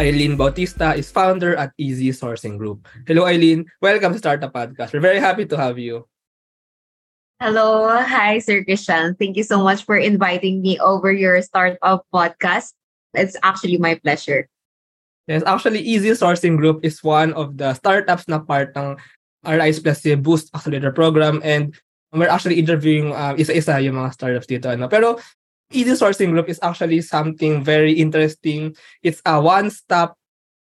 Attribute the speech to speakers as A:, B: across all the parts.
A: Eileen Bautista is founder at Easy Sourcing Group. Hello, Eileen. Welcome to Startup Podcast. We're very happy to have you.
B: Hello. Hi, Sir Christian. Thank you so much for inviting me over your startup podcast. It's actually my pleasure.
A: Yes, actually, Easy Sourcing Group is one of the startups na part ng RISE Plus Boost Accelerator Program and we're actually interviewing uh, isa-isa yung mga startups dito. Ano? Pero Easy Sourcing Group is actually something very interesting. It's a one-stop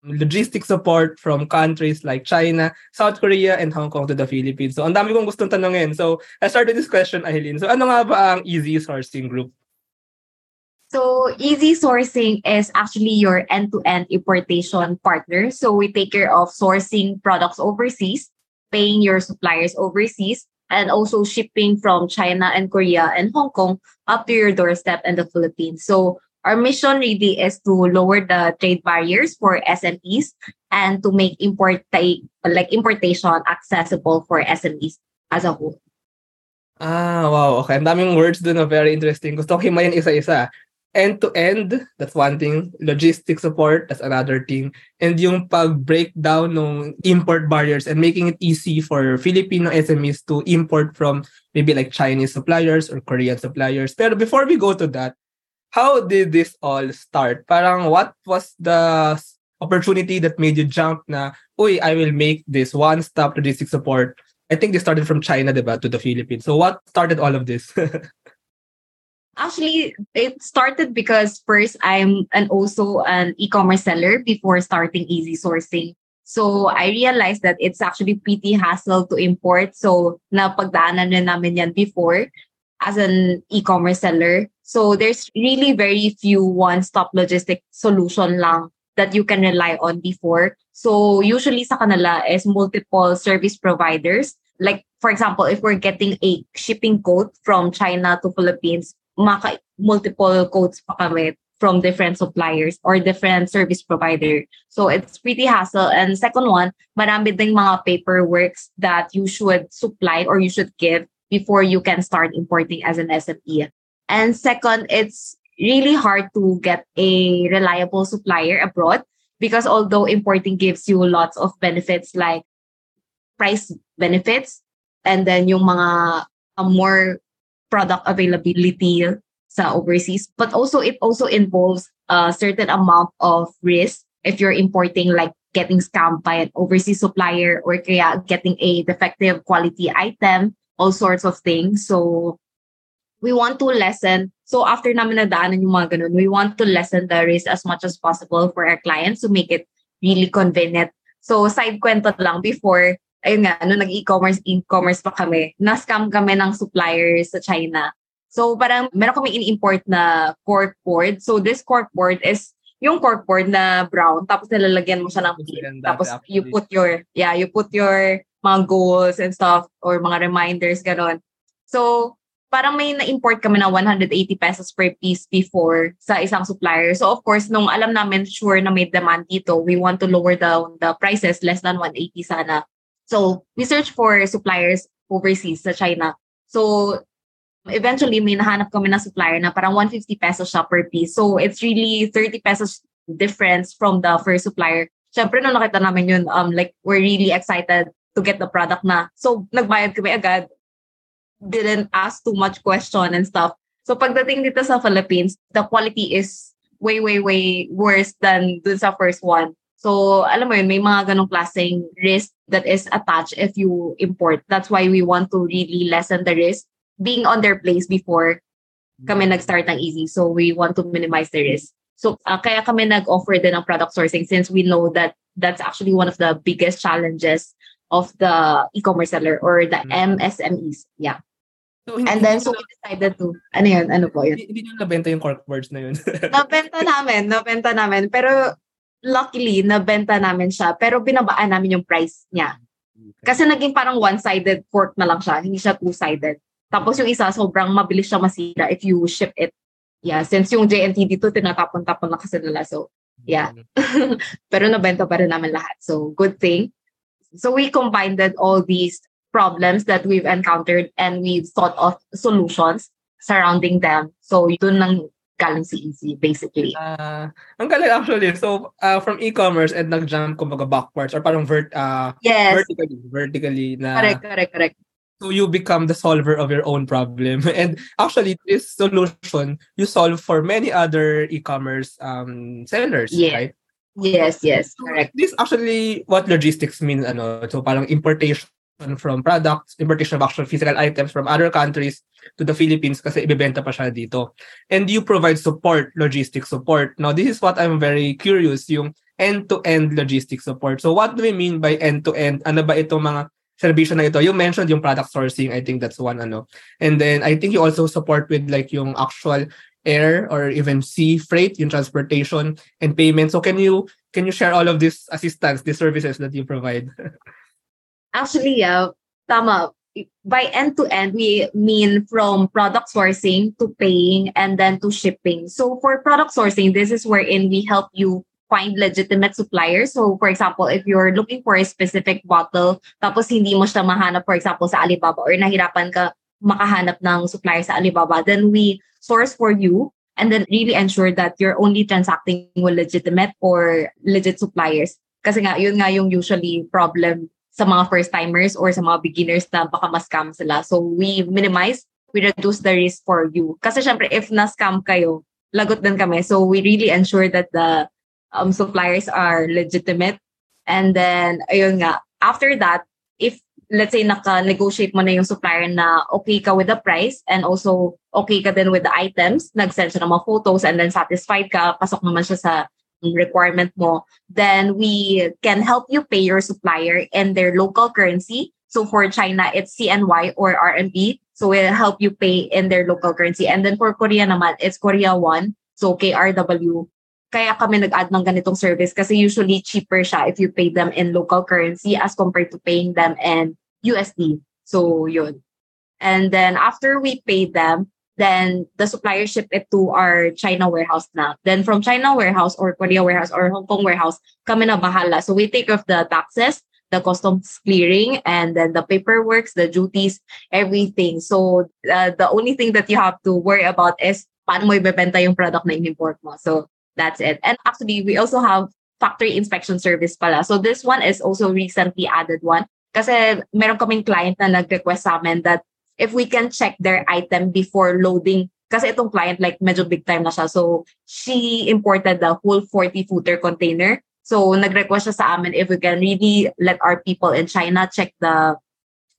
A: logistic support from countries like China, South Korea, and Hong Kong to the Philippines. So, ang dami kong gustong tanongin. So, I started this question, Aileen. So, ano nga ba ang Easy Sourcing Group?
B: So, Easy Sourcing is actually your end-to-end importation partner. So, we take care of sourcing products overseas, paying your suppliers overseas, and also shipping from China and Korea and Hong Kong up to your doorstep in the Philippines. So our mission really is to lower the trade barriers for SMEs and to make import like importation accessible for SMEs as a whole.
A: Ah, wow. Okay. Ang daming words dun na very interesting. Gusto ko himayin isa-isa end-to-end, that's one thing. Logistic support, that's another thing. And yung pag-breakdown ng import barriers and making it easy for Filipino SMEs to import from maybe like Chinese suppliers or Korean suppliers. Pero before we go to that, how did this all start? Parang what was the opportunity that made you jump na, uy, I will make this one-stop logistic support. I think they started from China, diba, to the Philippines. So what started all of this?
B: Actually, it started because first I'm an also an e-commerce seller before starting easy sourcing. So I realized that it's actually pretty hassle to import. So napagdaanan na namin yan before as an e-commerce seller. So there's really very few one-stop logistic solution lang that you can rely on before. So usually sa kanila is multiple service providers. Like for example, if we're getting a shipping quote from China to Philippines, maka multiple codes pa kami from different suppliers or different service provider. So it's pretty hassle. And second one, marami ding mga paperworks that you should supply or you should give before you can start importing as an SME. And second, it's really hard to get a reliable supplier abroad because although importing gives you lots of benefits like price benefits and then yung mga uh, more product availability sa overseas. But also, it also involves a certain amount of risk if you're importing like getting scammed by an overseas supplier or kaya getting a defective quality item, all sorts of things. So we want to lessen. So after namin nadaanan yung mga ganun, we want to lessen the risk as much as possible for our clients to make it really convenient. So side kwento lang before, ayun nga, nung nag-e-commerce, e-commerce pa kami, na-scam kami ng suppliers sa China. So parang meron kami in-import na cork board. So this cork board is yung cork board na brown, tapos nilalagyan mo siya ng pin. Tapos you put your, yeah, you put your mga goals and stuff or mga reminders, gano'n. So, parang may na-import kami na 180 pesos per piece before sa isang supplier. So, of course, nung alam namin sure na may demand dito, we want to lower down the prices less than 180 sana. So, we search for suppliers overseas sa China. So, eventually, may nahanap kami na supplier na parang 150 pesos siya per piece. So, it's really 30 pesos difference from the first supplier. Siyempre, nung nakita namin yun, um, like, we're really excited to get the product na. So, nagbayad kami agad. Didn't ask too much question and stuff. So, pagdating dito sa Philippines, the quality is way, way, way worse than dun sa first one. So, alam mo yun, may mga ganong klaseng risk that is attached if you import. That's why we want to really lessen the risk. Being on their place before kami nag-start ng Easy. So, we want to minimize the risk. So, uh, kaya kami nag-offer din ng product sourcing since we know that that's actually one of the biggest challenges of the e-commerce seller or the mm-hmm. MSMEs. Yeah. So, And then, so we decided to, ano yun, ano po yun?
A: Hindi nyo nabenta yung corkboards na yun.
B: nabenta namin, nabenta namin. Pero luckily, nabenta namin siya, pero binabaan namin yung price niya. Kasi naging parang one-sided fork na lang siya, hindi siya two-sided. Tapos yung isa, sobrang mabilis siya masira if you ship it. Yeah, since yung JNT dito, tinatapon-tapon na kasi nila. So, yeah. pero nabenta pa rin namin lahat. So, good thing. So, we combined all these problems that we've encountered and we've thought of solutions surrounding them. So, dun nang galing si Easy, basically.
A: Uh, ang galing actually. So, uh, from e-commerce and nag-jump kumbaga backwards or parang vert, uh,
B: yes.
A: vertically, vertically na
B: correct, correct, correct.
A: So you become the solver of your own problem. And actually, this solution you solve for many other e-commerce um, sellers,
B: yeah.
A: right?
B: Yes, yes, correct.
A: This actually what logistics means, ano, so parang importation from products, importation of actual physical items from other countries to the Philippines kasi ibebenta pa siya dito. And you provide support, logistic support. Now, this is what I'm very curious, yung end-to-end logistic support. So what do we mean by end-to-end? Ano ba itong mga serbisyo na ito? You mentioned yung product sourcing. I think that's one ano. And then I think you also support with like yung actual air or even sea freight, yung transportation and payment. So can you can you share all of this assistance, these services that you provide?
B: Actually, yeah, tama. By end to end, we mean from product sourcing to paying and then to shipping. So for product sourcing, this is wherein we help you find legitimate suppliers. So for example, if you're looking for a specific bottle, tapos hindi mo siya mahanap, for example, sa Alibaba or nahirapan ka makahanap ng supplier sa Alibaba, then we source for you and then really ensure that you're only transacting with legitimate or legit suppliers. Kasi nga, yun nga yung usually problem sa mga first-timers or sa mga beginners na baka ma-scam sila. So we minimize, we reduce the risk for you. Kasi syempre, if na-scam kayo, lagot din kami. So we really ensure that the um, suppliers are legitimate. And then, ayun nga, after that, if let's say naka-negotiate mo na yung supplier na okay ka with the price and also okay ka din with the items, nag-send siya ng mga photos and then satisfied ka, pasok naman siya sa requirement mo, then we can help you pay your supplier in their local currency. So for China, it's CNY or RMB. So we'll help you pay in their local currency. And then for Korea naman, it's Korea Won. So KRW. Kaya kami nag-add ng ganitong service kasi usually cheaper siya if you pay them in local currency as compared to paying them in USD. So yun. And then after we pay them, then the supplier ship it to our China warehouse na. Then from China warehouse or Korea warehouse or Hong Kong warehouse, kami na bahala. So we take off the taxes, the customs clearing, and then the paperwork, the duties, everything. So uh, the only thing that you have to worry about is paano mo ibebenta yung product na in-import mo. So that's it. And actually, we also have factory inspection service pala. So this one is also recently added one. Kasi meron kaming client na nag-request sa amin that if we can check their item before loading, kasi itong client like medyo big time na siya. So she imported the whole 40 footer container. So nag-request siya sa amin if we can really let our people in China check the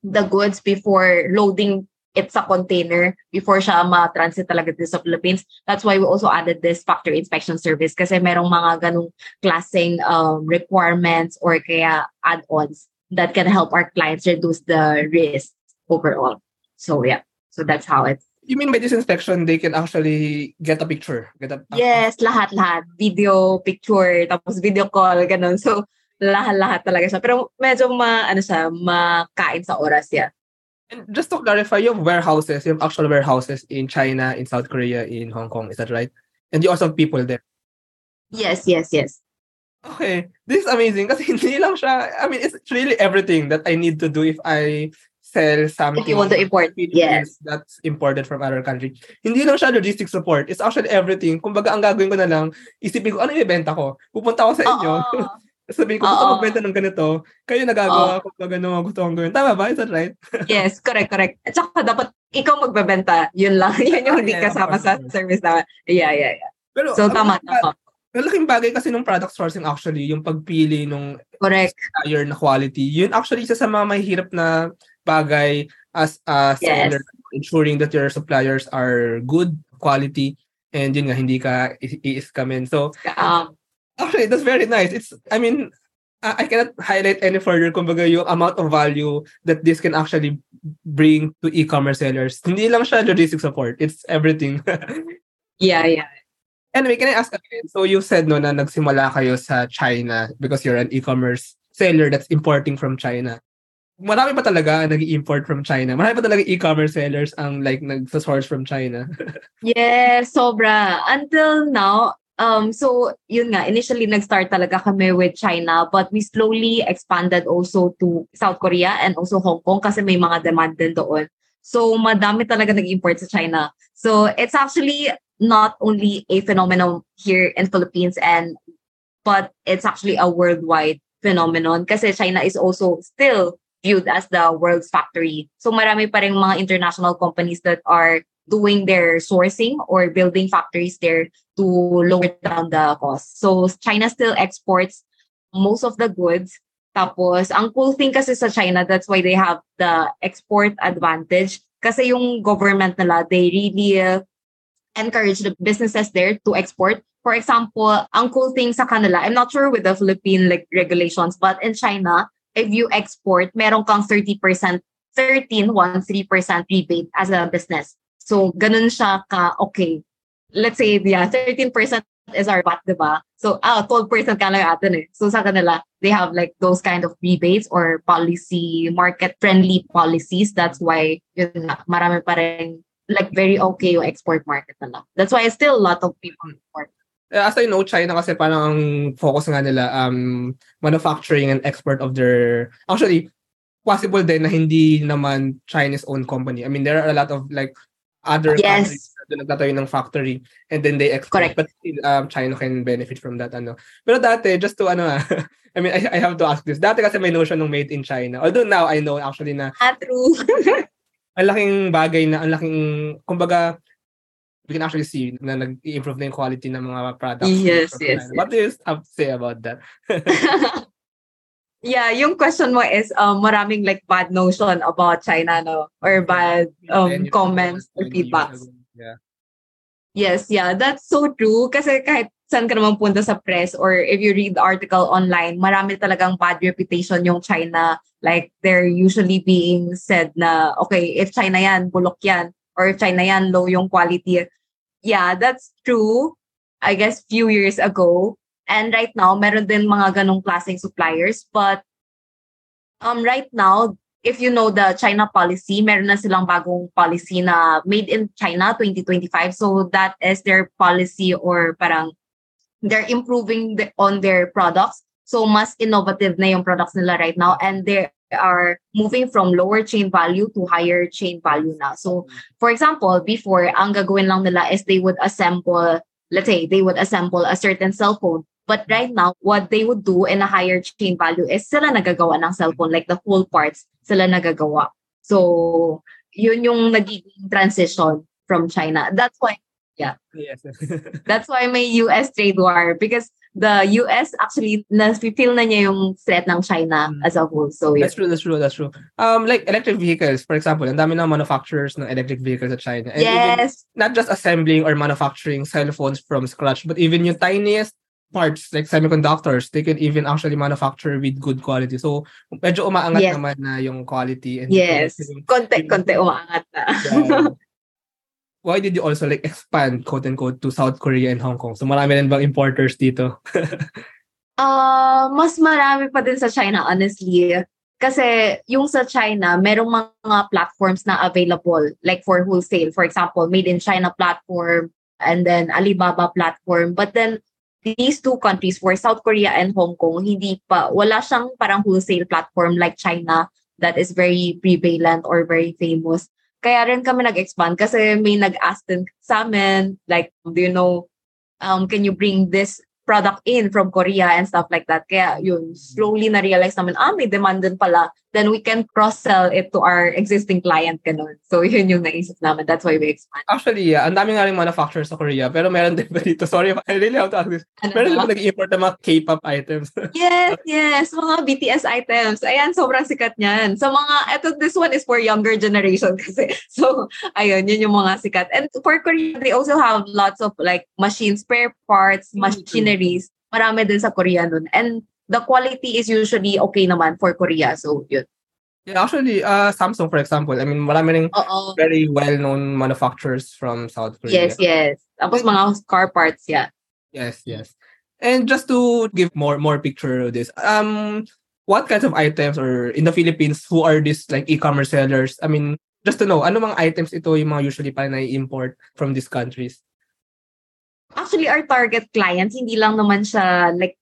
B: the goods before loading it sa container before siya ma-transit talaga dito sa Philippines. That's why we also added this factory inspection service kasi merong mga ganong klaseng um, requirements or kaya add-ons that can help our clients reduce the risk overall. So yeah, so that's how it.
A: You mean by this inspection, they can actually get a picture? Get a, uh,
B: yes, lahat-lahat. Video, picture, tapos video call, ganun. So, lahat-lahat talaga siya. Pero medyo ma, ano siya, makain sa oras Yeah.
A: And just to clarify, you have warehouses, you have actual warehouses in China, in South Korea, in Hong Kong. Is that right? And you also have people there.
B: Yes, yes, yes.
A: Okay, this is amazing kasi hindi lang siya, I mean, it's really everything that I need to do if I sell something.
B: If you want to import, yes.
A: That's imported from other country. Hindi lang siya logistic support. It's actually everything. Kumbaga, ang gagawin ko na lang, isipin ko, ano yung ibenta ko? Pupunta ako sa inyo. Sabihin ko, gusto magbenta ng ganito. Kayo nagagawa ko pag ano gusto kong gawin. Tama ba? Is that right?
B: yes, correct, correct. At saka dapat ikaw magbebenta. Yun lang. Yun yung hindi kasama sa service na. Yeah, yeah, yeah. Pero, so, tama, tama.
A: Malaking bagay kasi nung product sourcing actually, yung pagpili nung
B: Correct.
A: supplier na quality. Yun actually isa sa mga mahirap na bagay as a seller, yes. ensuring that your suppliers are good quality and yun nga, hindi ka i-scamin. So, um, actually, that's very nice. It's, I mean, I cannot highlight any further kumbaga yung amount of value that this can actually bring to e-commerce sellers. Hindi lang siya logistic support. It's everything.
B: yeah, yeah.
A: Anyway, can I ask again? So you said no na nagsimula kayo sa China because you're an e-commerce seller that's importing from China. Marami pa talaga nag-import from China. Marami pa talaga e-commerce sellers ang like nagsa-source from China.
B: yes, sobra. Until now, um so yun nga initially nag-start talaga kami with China but we slowly expanded also to South Korea and also Hong Kong kasi may mga demand din doon. So madami talaga nag-import sa China. So it's actually not only a phenomenon here in Philippines and but it's actually a worldwide phenomenon kasi China is also still viewed as the world's factory. So marami pa rin mga international companies that are doing their sourcing or building factories there to lower down the cost. So China still exports most of the goods. Tapos, ang cool thing kasi sa China, that's why they have the export advantage. Kasi yung government nila, they really uh, encourage the businesses there to export. For example, ang cool thing sa kanila, I'm not sure with the Philippine like regulations, but in China, if you export, meron kang 30%, 13, 13% rebate as a business. So, ganun siya ka, okay. Let's say, yeah, 13% is our VAT, diba? So, ah, 12% ka lang atin eh. So, sa kanila, they have like those kind of rebates or policy, market-friendly policies. That's why, yun na, marami pa rin, like, very okay yung export market nila. That's why still a lot of people export.
A: As I know, China kasi parang ang focus nga nila um manufacturing and export of their actually possible din na hindi naman Chinese owned company. I mean, there are a lot of like other
B: Yes.
A: countries na doon nagtatayo ng factory and then they export.
B: Correct.
A: But still, um, China can benefit from that. ano. Pero dati, just to ano ah, I mean, I, I have to ask this. Dati kasi may notion ng made in China. Although now I know actually na
B: Ah, true.
A: ang laking bagay na, ang laking, kumbaga, we can actually see na nag-improve na yung quality ng mga products.
B: Yes, yes,
A: China. What do you have to say about that?
B: yeah, yung question mo is um, maraming like bad notion about China, no? Or bad um,
A: 10 years ago,
B: comments or
A: 20 years
B: feedbacks.
A: Yeah.
B: Yes, yeah, that's so true. Kasi kahit saan ka naman punta sa press or if you read the article online, marami talagang bad reputation yung China. Like, they're usually being said na, okay, if China yan, bulok yan. Or China yan, low yung quality. Yeah, that's true. I guess few years ago. And right now, meron din mga ganong klaseng suppliers. But um, right now, if you know the China policy, meron na silang bagong policy na made in China 2025. So that is their policy or parang they're improving the, on their products. So mas innovative na yung products nila right now and they are moving from lower chain value to higher chain value na. So for example, before ang gagawin lang nila is they would assemble, let's say they would assemble a certain cell phone. But right now, what they would do in a higher chain value is sila nagagawa ng cellphone, like the whole parts, sila nagagawa. So, yun yung nagiging transition from China. That's why,
A: Yes.
B: that's why may US trade war because the US actually na-feel na niya yung threat ng China
A: Mm.
B: as a whole. So, yun.
A: that's true, that's true, that's true. Um, like electric vehicles, for example, ang dami ng manufacturers ng electric vehicles sa China. And even
B: Yes.
A: not just assembling or manufacturing cell phones from scratch, but even yung tiniest parts like semiconductors, they can even actually manufacture with good quality. So, medyo umaangat
B: Yes.
A: naman na yung quality and
B: Yes. Konti-konti umaangat na.
A: Yeah. Why did you also like expand quote unquote to South Korea and Hong Kong? So marami rin bang importers dito?
B: Ah, mas marami pa din sa China, honestly. Kasi yung sa China, merong mga platforms na available like for wholesale. For example, Made in China platform and then Alibaba platform. But then these two countries for South Korea and Hong Kong, hindi pa, wala siyang parang wholesale platform like China that is very prevalent or very famous. Kaya rin kami nag-expand kasi may nag-ask din sa amin, like, do you know, um, can you bring this product in from Korea and stuff like that. Kaya yun, slowly na-realize namin, ah, may demand din pala. Then we can cross-sell it to our existing client, ganun. So yun yung naisip namin. That's why we expand.
A: Actually, yeah, ang dami nga rin manufacturers sa Korea, pero meron din ba dito? Sorry, I really have to ask this.
B: Ano
A: Meron din
B: ba?
A: nag-import ng mga K-pop items?
B: Yes, yes. Mga BTS items. Ayan, sobrang sikat niyan. Sa mga, eto, this one is for younger generation kasi. So, ayun, yun yung mga sikat. And for Korea, they also have lots of like machine spare parts,
A: Mm,
B: machineries. Marami din sa Korea nun. And the quality is usually okay naman for Korea. So, yun.
A: yeah, actually, uh, Samsung, for example, I mean, marami rin
B: Oo.
A: very well-known manufacturers from South Korea.
B: Yes, yes. Tapos mga car parts, yeah.
A: Yes, yes. And just to give more more picture of this, um, what kinds of items or in the Philippines, who are these like e-commerce sellers? I mean, just to know, ano mga items ito yung mga usually pa na-import from these countries?
B: Actually, our target clients, hindi lang naman siya like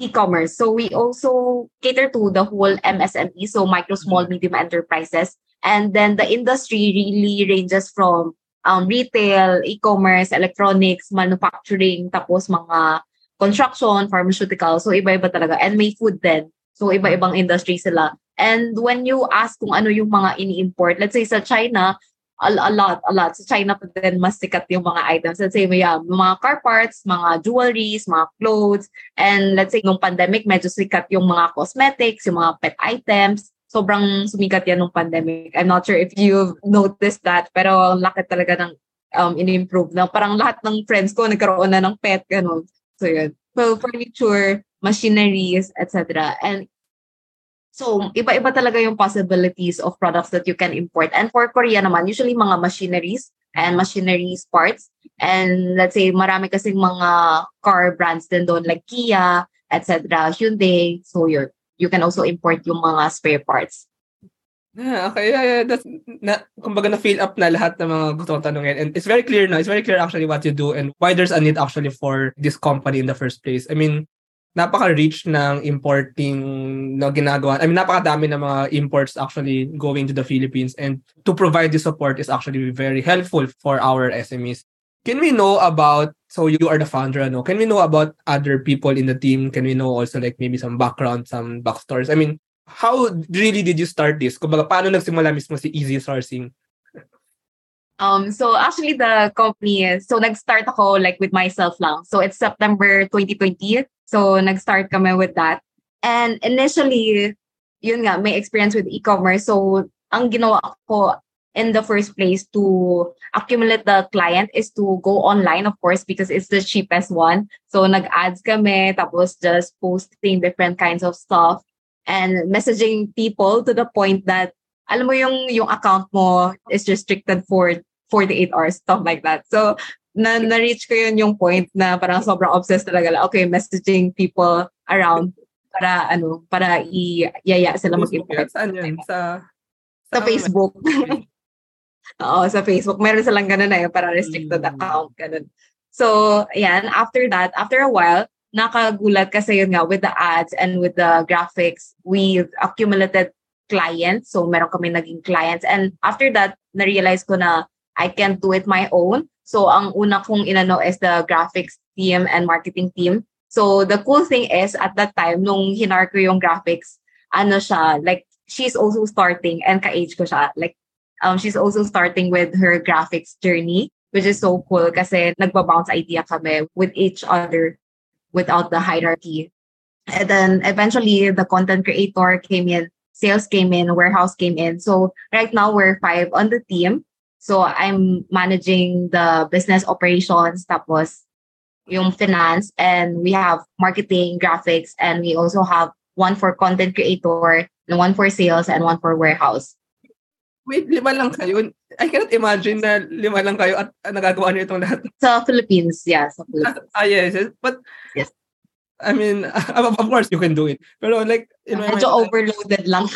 B: e-commerce. So we also cater to the whole MSME, so micro, small, medium enterprises. And then the industry really ranges from um, retail, e-commerce, electronics, manufacturing, tapos mga construction, pharmaceutical. So iba-iba talaga. And may food din. So iba-ibang industry sila. And when you ask kung ano yung mga ini-import, let's say sa China, a, a lot, a lot. Sa China pa din mas sikat yung mga items. Let's say, may um, mga car parts, mga jewelries, mga clothes. And let's say, nung pandemic, medyo sikat yung mga cosmetics, yung mga pet items. Sobrang sumikat yan nung pandemic. I'm not sure if you've noticed that, pero laki talaga ng um, in-improve na. Parang lahat ng friends ko nagkaroon na ng pet, ganun. So, yun. So, furniture, machineries, etc. And So, iba-iba talaga yung possibilities of products that you can import. And for Korea naman, usually mga machineries and machineries parts. And let's say, marami kasing mga car brands din doon like Kia, etc. Hyundai. So, yun. You can also import yung mga spare parts.
A: Yeah, okay. Yeah, yeah. That's, na, kumbaga na-fill up na lahat ng mga gusto kong tanongin. And it's very clear now. It's very clear actually what you do and why there's a need actually for this company in the first place. I mean, napaka-rich ng importing na ginagawa. I mean, napakadami ng mga imports actually going to the Philippines and to provide the support is actually very helpful for our SMEs. Can we know about, so you are the founder, no? Can we know about other people in the team? Can we know also like maybe some background, some backstories? I mean, how really did you start this? Kumbaga, paano nagsimula mismo si Easy Sourcing?
B: Um, so actually the company is, so nag-start ako like with myself lang. So it's September 2020. So, nag-start kami with that. And initially, yun nga, may experience with e-commerce. So, ang ginawa ko in the first place to accumulate the client is to go online, of course, because it's the cheapest one. So, nag-ads kami, tapos just posting different kinds of stuff and messaging people to the point that alam mo yung yung account mo is restricted for 48 hours, stuff like that. So, na na-reach ko yun yung point na parang sobrang obsessed talaga. Okay, messaging people around para ano, para i-yaya sila mag-import.
A: Saan yun? Sa,
B: sa, sa Facebook. Oo, sa Facebook. Meron silang ganun na yun, para restricted mm. account, ganun. So, ayan, after that, after a while, nakagulat kasi yun nga, with the ads and with the graphics, we've accumulated clients. So, meron kami naging clients. And after that, na-realize ko na I can't do it my own. So, ang una kong inano is the graphics team and marketing team. So, the cool thing is, at that time, nung hinar ko yung graphics, ano siya, like, she's also starting, and ka-age ko siya, like, um, she's also starting with her graphics journey, which is so cool kasi nagba-bounce idea kami with each other without the hierarchy. And then, eventually, the content creator came in, sales came in, warehouse came in. So, right now, we're five on the team. So I'm managing the business operations, tapos yung finance, and we have marketing, graphics, and we also have one for content creator, and one for sales, and one for warehouse.
A: Wait, lima lang kayo? I cannot imagine na lima lang kayo at nagagawa niyo itong lahat.
B: Sa Philippines, yeah. Sa Philippines.
A: Ah, yes, yes. But,
B: yes.
A: I mean, of course you can do it. Pero like,
B: in my Medyo mind, overloaded lang.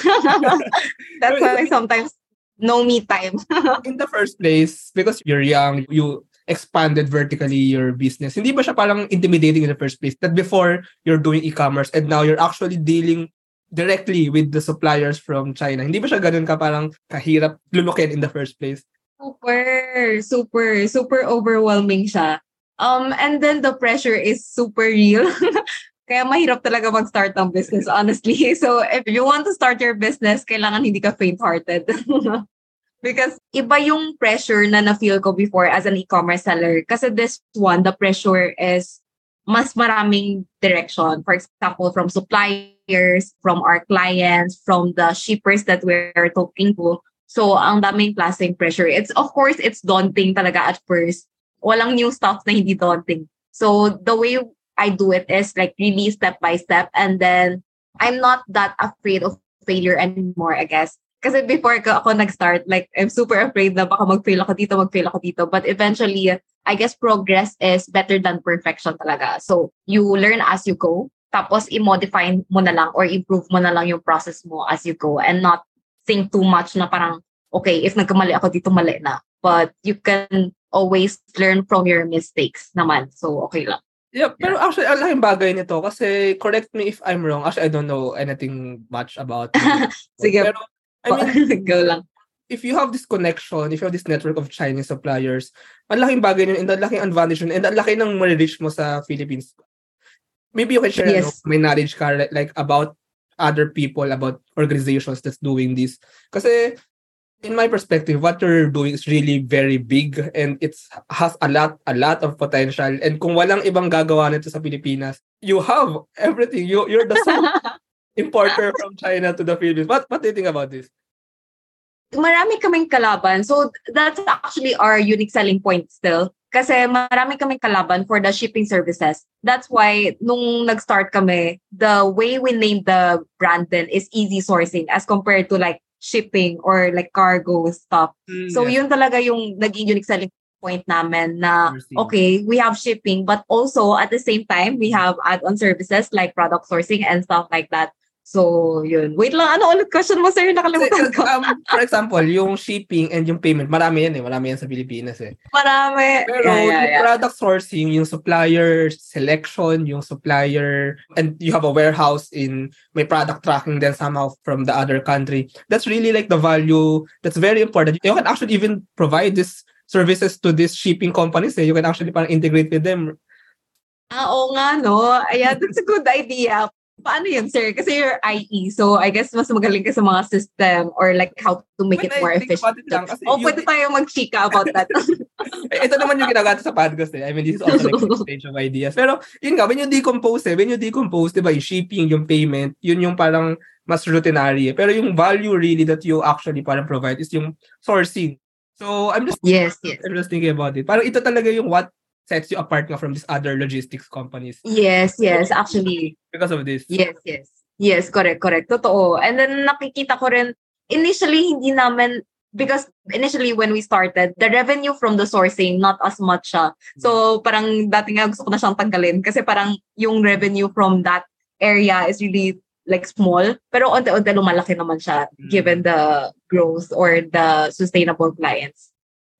B: That's why sometimes no me time.
A: in the first place, because you're young, you expanded vertically your business. Hindi ba siya parang intimidating in the first place? That before you're doing e-commerce and now you're actually dealing directly with the suppliers from China. Hindi ba siya ganun ka parang kahirap lulukin in the first place?
B: Super, super, super overwhelming siya. Um, and then the pressure is super real. Kaya mahirap talaga mag-start ng business, honestly. So, if you want to start your business, kailangan hindi ka faint-hearted. Because iba yung pressure na na-feel ko before as an e-commerce seller. Kasi this one, the pressure is mas maraming direction. For example, from suppliers, from our clients, from the shippers that we're talking to. So, ang daming klaseng pressure. It's, of course, it's daunting talaga at first. Walang new stuff na hindi daunting. So, the way I do it is like really step by step. And then I'm not that afraid of failure anymore, I guess. Kasi before ko ako nag-start, like, I'm super afraid na baka mag-fail ako dito, mag-fail ako dito. But eventually, I guess progress is better than perfection talaga. So, you learn as you go. Tapos, i-modify mo na lang or improve mo na lang yung process mo as you go and not think too much na parang, okay, if nagkamali ako dito, mali na. But you can always learn from your mistakes naman. So, okay lang.
A: Yeah, pero actually, ang laking bagay nito kasi correct me if I'm wrong. Actually, I don't know anything much about
B: Sige. Pero, I mean, go lang.
A: if you have this connection, if you have this network of Chinese suppliers, ang laking bagay yun and ang laking advantage yun and ang laki ng ma-reach mo sa Philippines. Maybe you can share
B: Yes.
A: ano, may knowledge ka like about other people, about organizations that's doing this. Kasi in my perspective, what you're doing is really very big and it's has a lot, a lot of potential. And kung walang ibang gagawa nito sa Pilipinas, you have everything. You, you're the sole importer from China to the Philippines. What, what do you think about this?
B: marami kaming kalaban. So that's actually our unique selling point still. Kasi marami kaming kalaban for the shipping services. That's why nung nag-start kami, the way we named the brand then is easy sourcing as compared to like shipping or like cargo stuff. So yun talaga yung naging unique selling point namin na okay, we have shipping but also at the same time we have add-on services like product sourcing and stuff like that. So yun. Wait lang, ano ulit question mo sir? Nakalimutan ko.
A: um, for example, yung shipping and yung payment, marami yan eh. Marami yan sa Pilipinas eh.
B: Marami.
A: Pero
B: Yeah, yeah,
A: yung
B: yeah.
A: product sourcing, yung supplier selection, yung supplier, and you have a warehouse in, may product tracking then somehow from the other country. That's really like the value that's very important. You can actually even provide this services to these shipping companies eh. You can actually parang integrate with them.
B: Ah, oo nga, no? Ayan, that's a good idea. Paano yun, sir? Kasi you're IE, so I guess mas magaling ka sa mga system or like how to make
A: When
B: it
A: I
B: more efficient.
A: it lang, kasi
B: Oh,
A: you-
B: pwede tayo mag-chika about that.
A: Eh, ito naman yung ginagawa sa podcast eh. I mean, this is also like an exchange of ideas. Pero, yun nga, when you decompose eh, when you decompose, di ba, yung shipping, yung payment, yun yung parang mas routinary eh. Pero yung value really that you actually parang provide is yung sourcing. So, I'm just,
B: yes, yes.
A: I'm just thinking about it. Parang ito talaga yung what sets you apart from these other logistics companies
B: Yes, yes, actually.
A: because of this.
B: Yes, yes. Yes, correct, correct. Totoo. And then nakikita ko rin, initially, hindi namin, because initially when we started, the revenue from the sourcing, not as much siya. So parang dati nga gusto ko na siyang tanggalin kasi parang yung revenue from that area is really like small. Pero unti-unti lumalaki naman siya
A: Mm.
B: given the growth or the sustainable clients.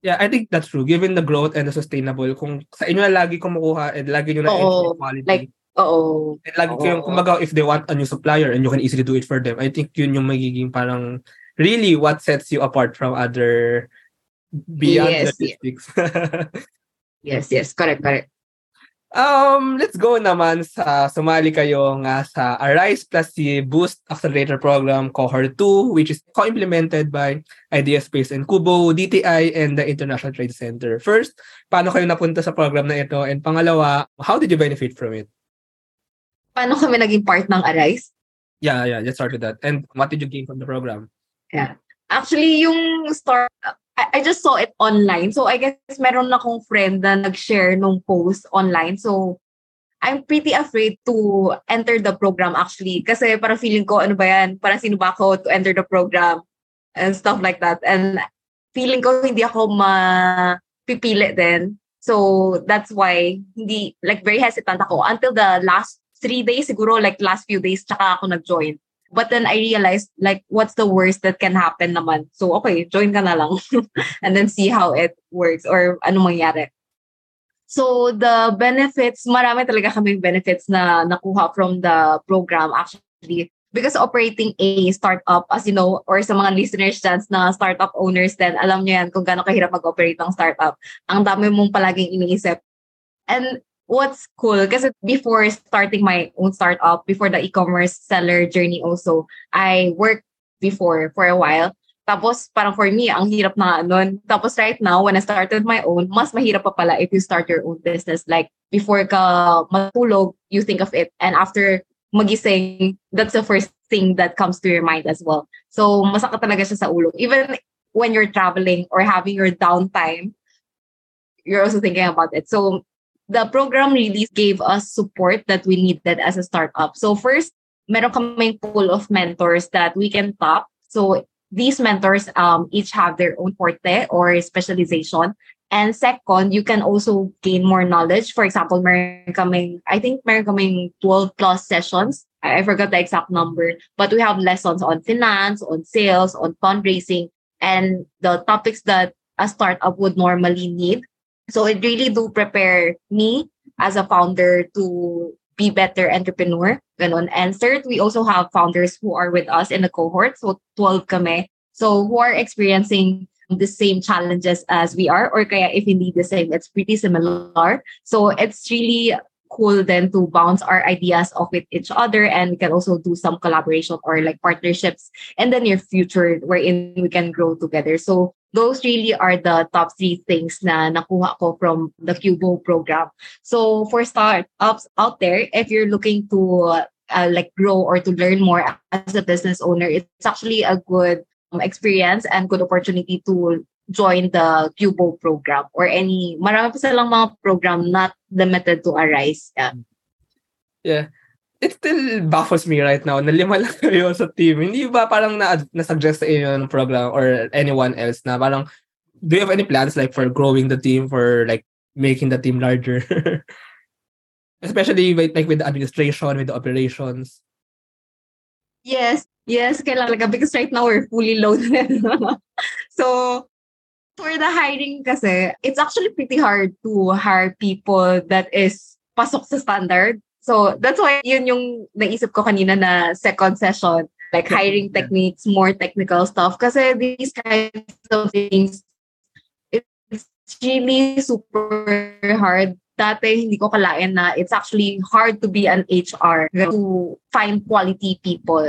A: Yeah, I think that's true. Given the growth and the sustainable, kung sa inyo na lagi kumukuha and lagi nyo na
B: Oo,
A: quality,
B: like, Oo.
A: And lagi
B: Oo.
A: kumbaga, if they want a new supplier and you can easily do it for them, I think yun yung magiging parang really what sets you apart from other beyond
B: Yes,
A: logistics.
B: Yes, yes. Correct, correct.
A: Um, let's go naman sa sumali kayo nga sa Arise plus the Boost Accelerator Program Cohort 2 which is co-implemented by Ideaspace and Kubo, DTI, and the International Trade Center. First, paano kayo napunta sa program na ito? And pangalawa, how did you benefit from it?
B: Paano kami naging part ng Arise?
A: Yeah, yeah, let's start with that. And what did you gain from the program?
B: Actually, yung start, I, I just saw it online. So, I guess meron akong friend na nag-share nung post online. So, I'm pretty afraid to enter the program actually. Kasi parang feeling ko, ano ba yan? Parang sino ba ako to enter the program? And stuff like that. And feeling ko, hindi ako mapipili din. So, that's why, hindi, like, very hesitant ako. Until the last three days, siguro, like, last few days, tsaka ako nag-join. But then I realized, like, what's the worst that can happen naman? So, okay, join ka na lang. and then see how it works or ano mangyari. So, the benefits, marami talaga kaming benefits na nakuha from the program actually. Because operating a startup, as you know, or sa mga listeners dyan na startup owners din, alam nyo yan kung gaano kahirap mag-operate ng startup. Ang dami mong palaging iniisip. And what's cool kasi before starting my own startup before the e-commerce seller journey also I worked before for a while. Tapos parang for me ang hirap na nun. Tapos right now when I started my own mas mahirap pa pala if you start your own business. Like before ka matulog you think of it. And after magising that's the first thing that comes to your mind as well. So masakit talaga siya sa ulo. Even when you're traveling or having your downtime you're also thinking about it. So the program really gave us support that we needed as a startup. So first, meron kaming pool of mentors that we can tap. So these mentors um, each have their own forte or specialization. And second, you can also gain more knowledge. For example, meron kaming, I think meron kaming 12 plus sessions. I forgot the exact number, but we have lessons on finance, on sales, on fundraising, and the topics that a startup would normally need. So it really do prepare me as a founder to be better entrepreneur. Ganon. And third, we also have founders who are with us in the cohort. So 12 kami. So who are experiencing the same challenges as we are or kaya if hindi the same, it's pretty similar. So it's really cool then to bounce our ideas off with each other and we can also do some collaboration or like partnerships in the near future wherein we can grow together. So those really are the top three things na nakuha ko from the Cubo program. So for startups out there, if you're looking to uh, like grow or to learn more as a business owner, it's actually a good um, experience and good opportunity to join the Cubo program or any, marami pa silang mga program not limited to Arise. Yeah.
A: Yeah. It still baffles me right now na lima lang kayo sa team. Hindi ba parang na, na-suggest sa inyo ng program or anyone else na parang do you have any plans like for growing the team for like making the team larger? Especially with, like with the administration, with the operations.
B: Yes, yes, kailangan because right now we're fully loaded. so for the hiring kasi, it's actually pretty hard to hire people that is pasok sa standard. So that's why yun yung naisip ko kanina na second session, like hiring techniques, more technical stuff. Kasi these kinds of things, it's really super hard. Dati hindi ko kalain na it's actually hard to be an HR to find quality people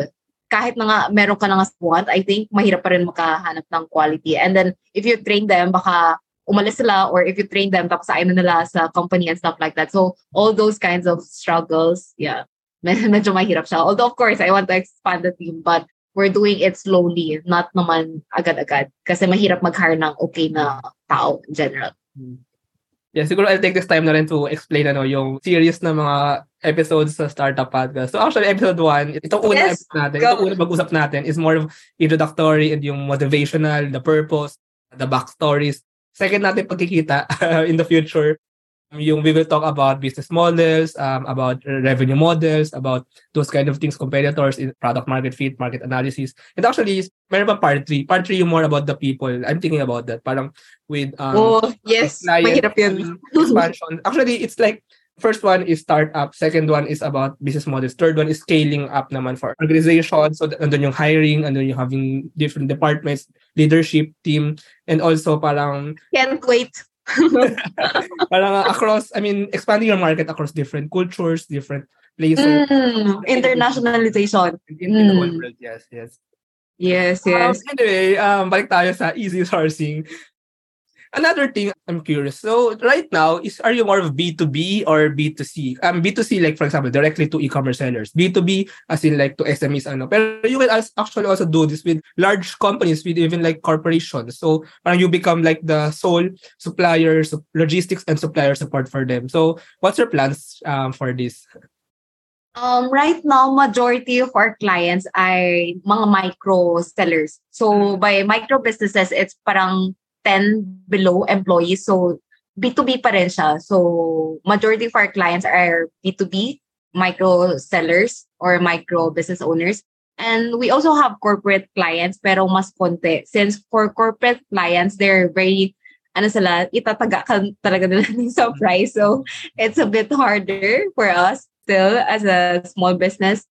B: kahit na nga meron ka na nga want, I think mahirap pa rin makahanap ng quality. And then, if you train them, baka umalis sila or if you train them, tapos ayaw na nila sa company and stuff like that. So, all those kinds of struggles, yeah, medyo mahirap siya. Although, of course, I want to expand the team, but we're doing it slowly, not naman agad-agad. Kasi mahirap mag-hire ng okay na tao in general.
A: Hmm. Yeah, siguro I'll take this time na rin to explain ano, yung series na mga episodes sa Startup Podcast. So actually, episode 1, itong una yes, episode natin, go. itong una mag-usap natin is more of introductory and yung motivational, the purpose, the backstories. Second natin pagkikita in the future yung we will talk about business models, um, about revenue models, about those kind of things, competitors, in product market fit, market analysis. And actually, meron pa part 3. Part 3 yung more about the people. I'm thinking about that. Parang with um,
B: oh, yes. Mahirap yun.
A: expansion. Actually, it's like first one is startup, second one is about business models, third one is scaling up naman for organization. So andun yung hiring, andun yung having different departments, leadership team, and also parang
B: can't wait
A: Parang across, I mean, expanding your market across different cultures, different places.
B: Mm, internationalization.
A: In, in the whole mm. world, yes, yes.
B: Yes, yes.
A: Um, anyway, um, balik tayo sa easy sourcing. Another thing I'm curious. So right now, is are you more of B2B or B2C? Um, B2C like for example, directly to e-commerce sellers. B2B as in like to SMEs ano. Pero you can actually also do this with large companies, with even like corporations. So parang you become like the sole supplier, logistics and supplier support for them. So what's your plans um, for this?
B: Um, right now, majority of our clients are mga micro sellers. So by micro businesses, it's parang 10 below employees. So B2B pa rin siya. So majority of our clients are B2B, micro sellers or micro business owners. And we also have corporate clients pero mas konti. Since for corporate clients, they're very ano sila, itataga ka talaga nila sa price. So, it's a bit harder for us still as a small business.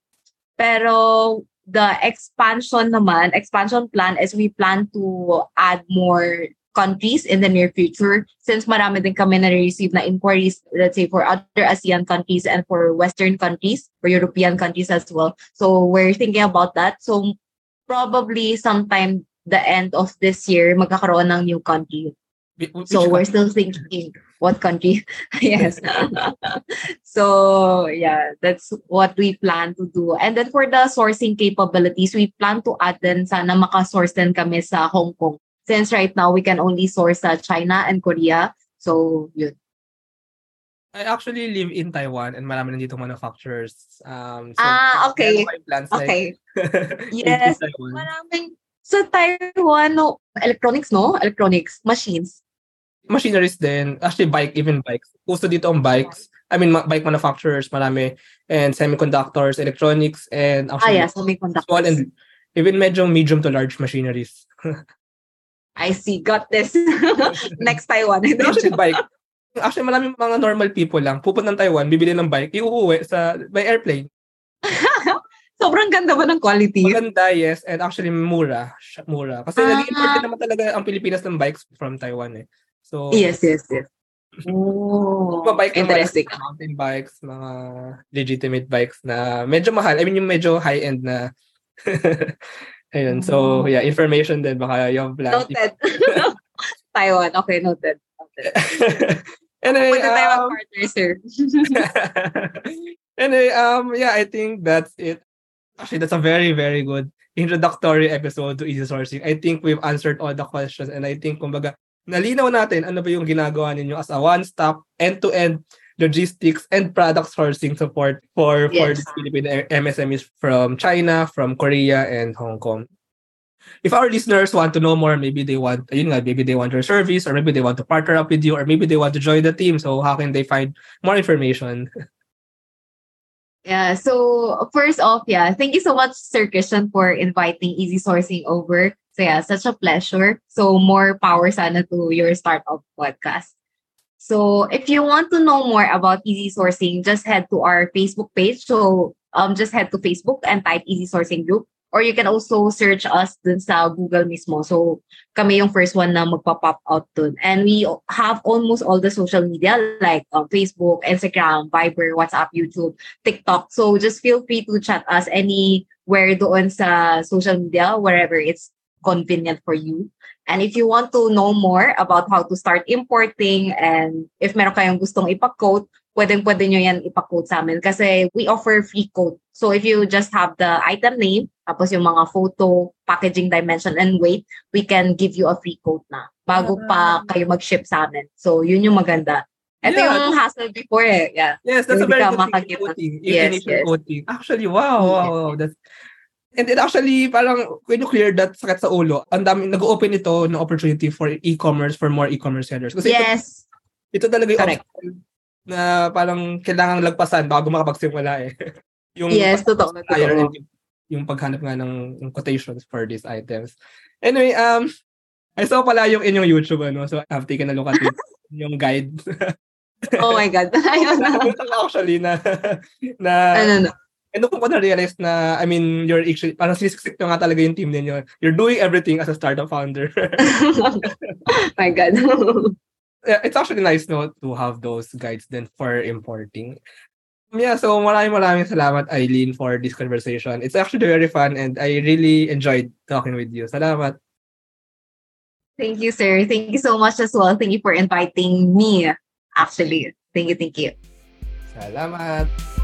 B: Pero the expansion naman, expansion plan is we plan to add more countries in the near future since marami din kami na-receive na inquiries, let's say, for other ASEAN countries and for Western countries, for European countries as well. So we're thinking about that. So probably sometime the end of this year, magkakaroon ng new country. Which so we're still thinking what country yes so yeah that's what we plan to do and then for the sourcing capabilities we plan to add din sana maka-source din kami sa Hong Kong since right now we can only source uh, China and Korea. So, yun.
A: I actually live in Taiwan and marami nandito manufacturers. Um, so
B: ah, okay. Plans, okay. Like, yes. Maraming, sa Taiwan, no, electronics, no? Electronics, machines.
A: Machineries din. Actually, bike, even bikes. Gusto dito ang bikes. I mean, bike manufacturers, marami. And semiconductors, electronics, and
B: actually, ah, yeah, semiconductors.
A: small and even medyo medium to large machineries.
B: I see, got this. Next Taiwan.
A: Actually, bike. Actually, maraming mga normal people lang. Pupunta ng Taiwan, bibili ng bike, iuuwi sa, by airplane.
B: so, Sobrang ganda ba ng quality?
A: Maganda, yes. And actually, mura. Mura. Kasi
B: Ah.
A: nag-import naman talaga ang Pilipinas ng bikes from Taiwan eh. So,
B: Yes, yes, yes. Oh,
A: mga bike
B: interesting.
A: mountain bikes, mga legitimate bikes na medyo mahal. I mean, yung medyo high-end na. Ayun. So,
B: Oh.
A: yeah, information din. Baka yung plan.
B: Noted. Taiwan. Okay, noted. noted.
A: anyway,
B: Pwede tayo
A: um,
B: mag-partner, sir.
A: anyway, um, yeah, I think that's it. Actually, that's a very, very good introductory episode to easy sourcing. I think we've answered all the questions and I think, kumbaga, nalinaw natin ano ba yung ginagawa ninyo as a one-stop, end-to-end logistics and product sourcing support for for the Philippine MSMEs from China, from Korea, and Hong Kong. If our listeners want to know more, maybe they want, you know, maybe they want your service, or maybe they want to partner up with you, or maybe they want to join the team. So how can they find more information?
B: Yeah, so first off, yeah, thank you so much, Sir Christian, for inviting Easy Sourcing over. So yeah, such a pleasure. So more power sana to your startup podcast. So if you want to know more about Easy Sourcing, just head to our Facebook page. So um, just head to Facebook and type Easy Sourcing Group. Or you can also search us dun sa Google mismo. So kami yung first one na magpa-pop out dun. And we have almost all the social media like um, Facebook, Instagram, Viber, WhatsApp, YouTube, TikTok. So just feel free to chat us anywhere doon sa social media, wherever it's convenient for you. And if you want to know more about how to start importing and if meron kayong gustong ipa-quote, pwedeng-pwede nyo yan ipa-quote sa amin kasi we offer free quote. So if you just have the item name, tapos yung mga photo, packaging dimension, and weight, we can give you a free quote na bago pa kayo mag-ship sa amin. So yun yung maganda. Ito
A: Yeah,
B: yung hassle before eh. Yeah.
A: Yes, that's a
B: Hindi
A: very
B: ka
A: good thing.
B: makakita.
A: Quoting,
B: Yes,
A: initial
B: yes.
A: quoting. Actually, wow, wow, wow. That's, and it actually, parang, when you clear that sakit sa ulo, ang dami, nag-open ito ng opportunity for e-commerce, for more e-commerce sellers. Kasi ito,
B: Yes.
A: ito talaga yung
B: Correct.
A: obstacle na parang kailangang lagpasan bago makapagsimula eh. yung
B: Yes, totoo. totoo.
A: yung, yung paghanap nga ng ng quotations for these items. Anyway, um, I saw pala yung inyong YouTube, ano, so I've taken a look at it, yung guide.
B: Oh my God. Ayun na.
A: Actually na, na,
B: Ano na.
A: And doon ko na-realize na, I mean, you're actually, parang sinisiksik nyo nga talaga yung team ninyo. You're doing everything as a startup founder.
B: my God.
A: It's actually nice no to have those guides then for importing. Yeah, so maraming maraming salamat Eileen for this conversation. It's actually very fun and I really enjoyed talking with you. Salamat.
B: Thank you, sir. Thank you so much as well. Thank you for inviting me, actually. Thank you, thank you.
A: Salamat.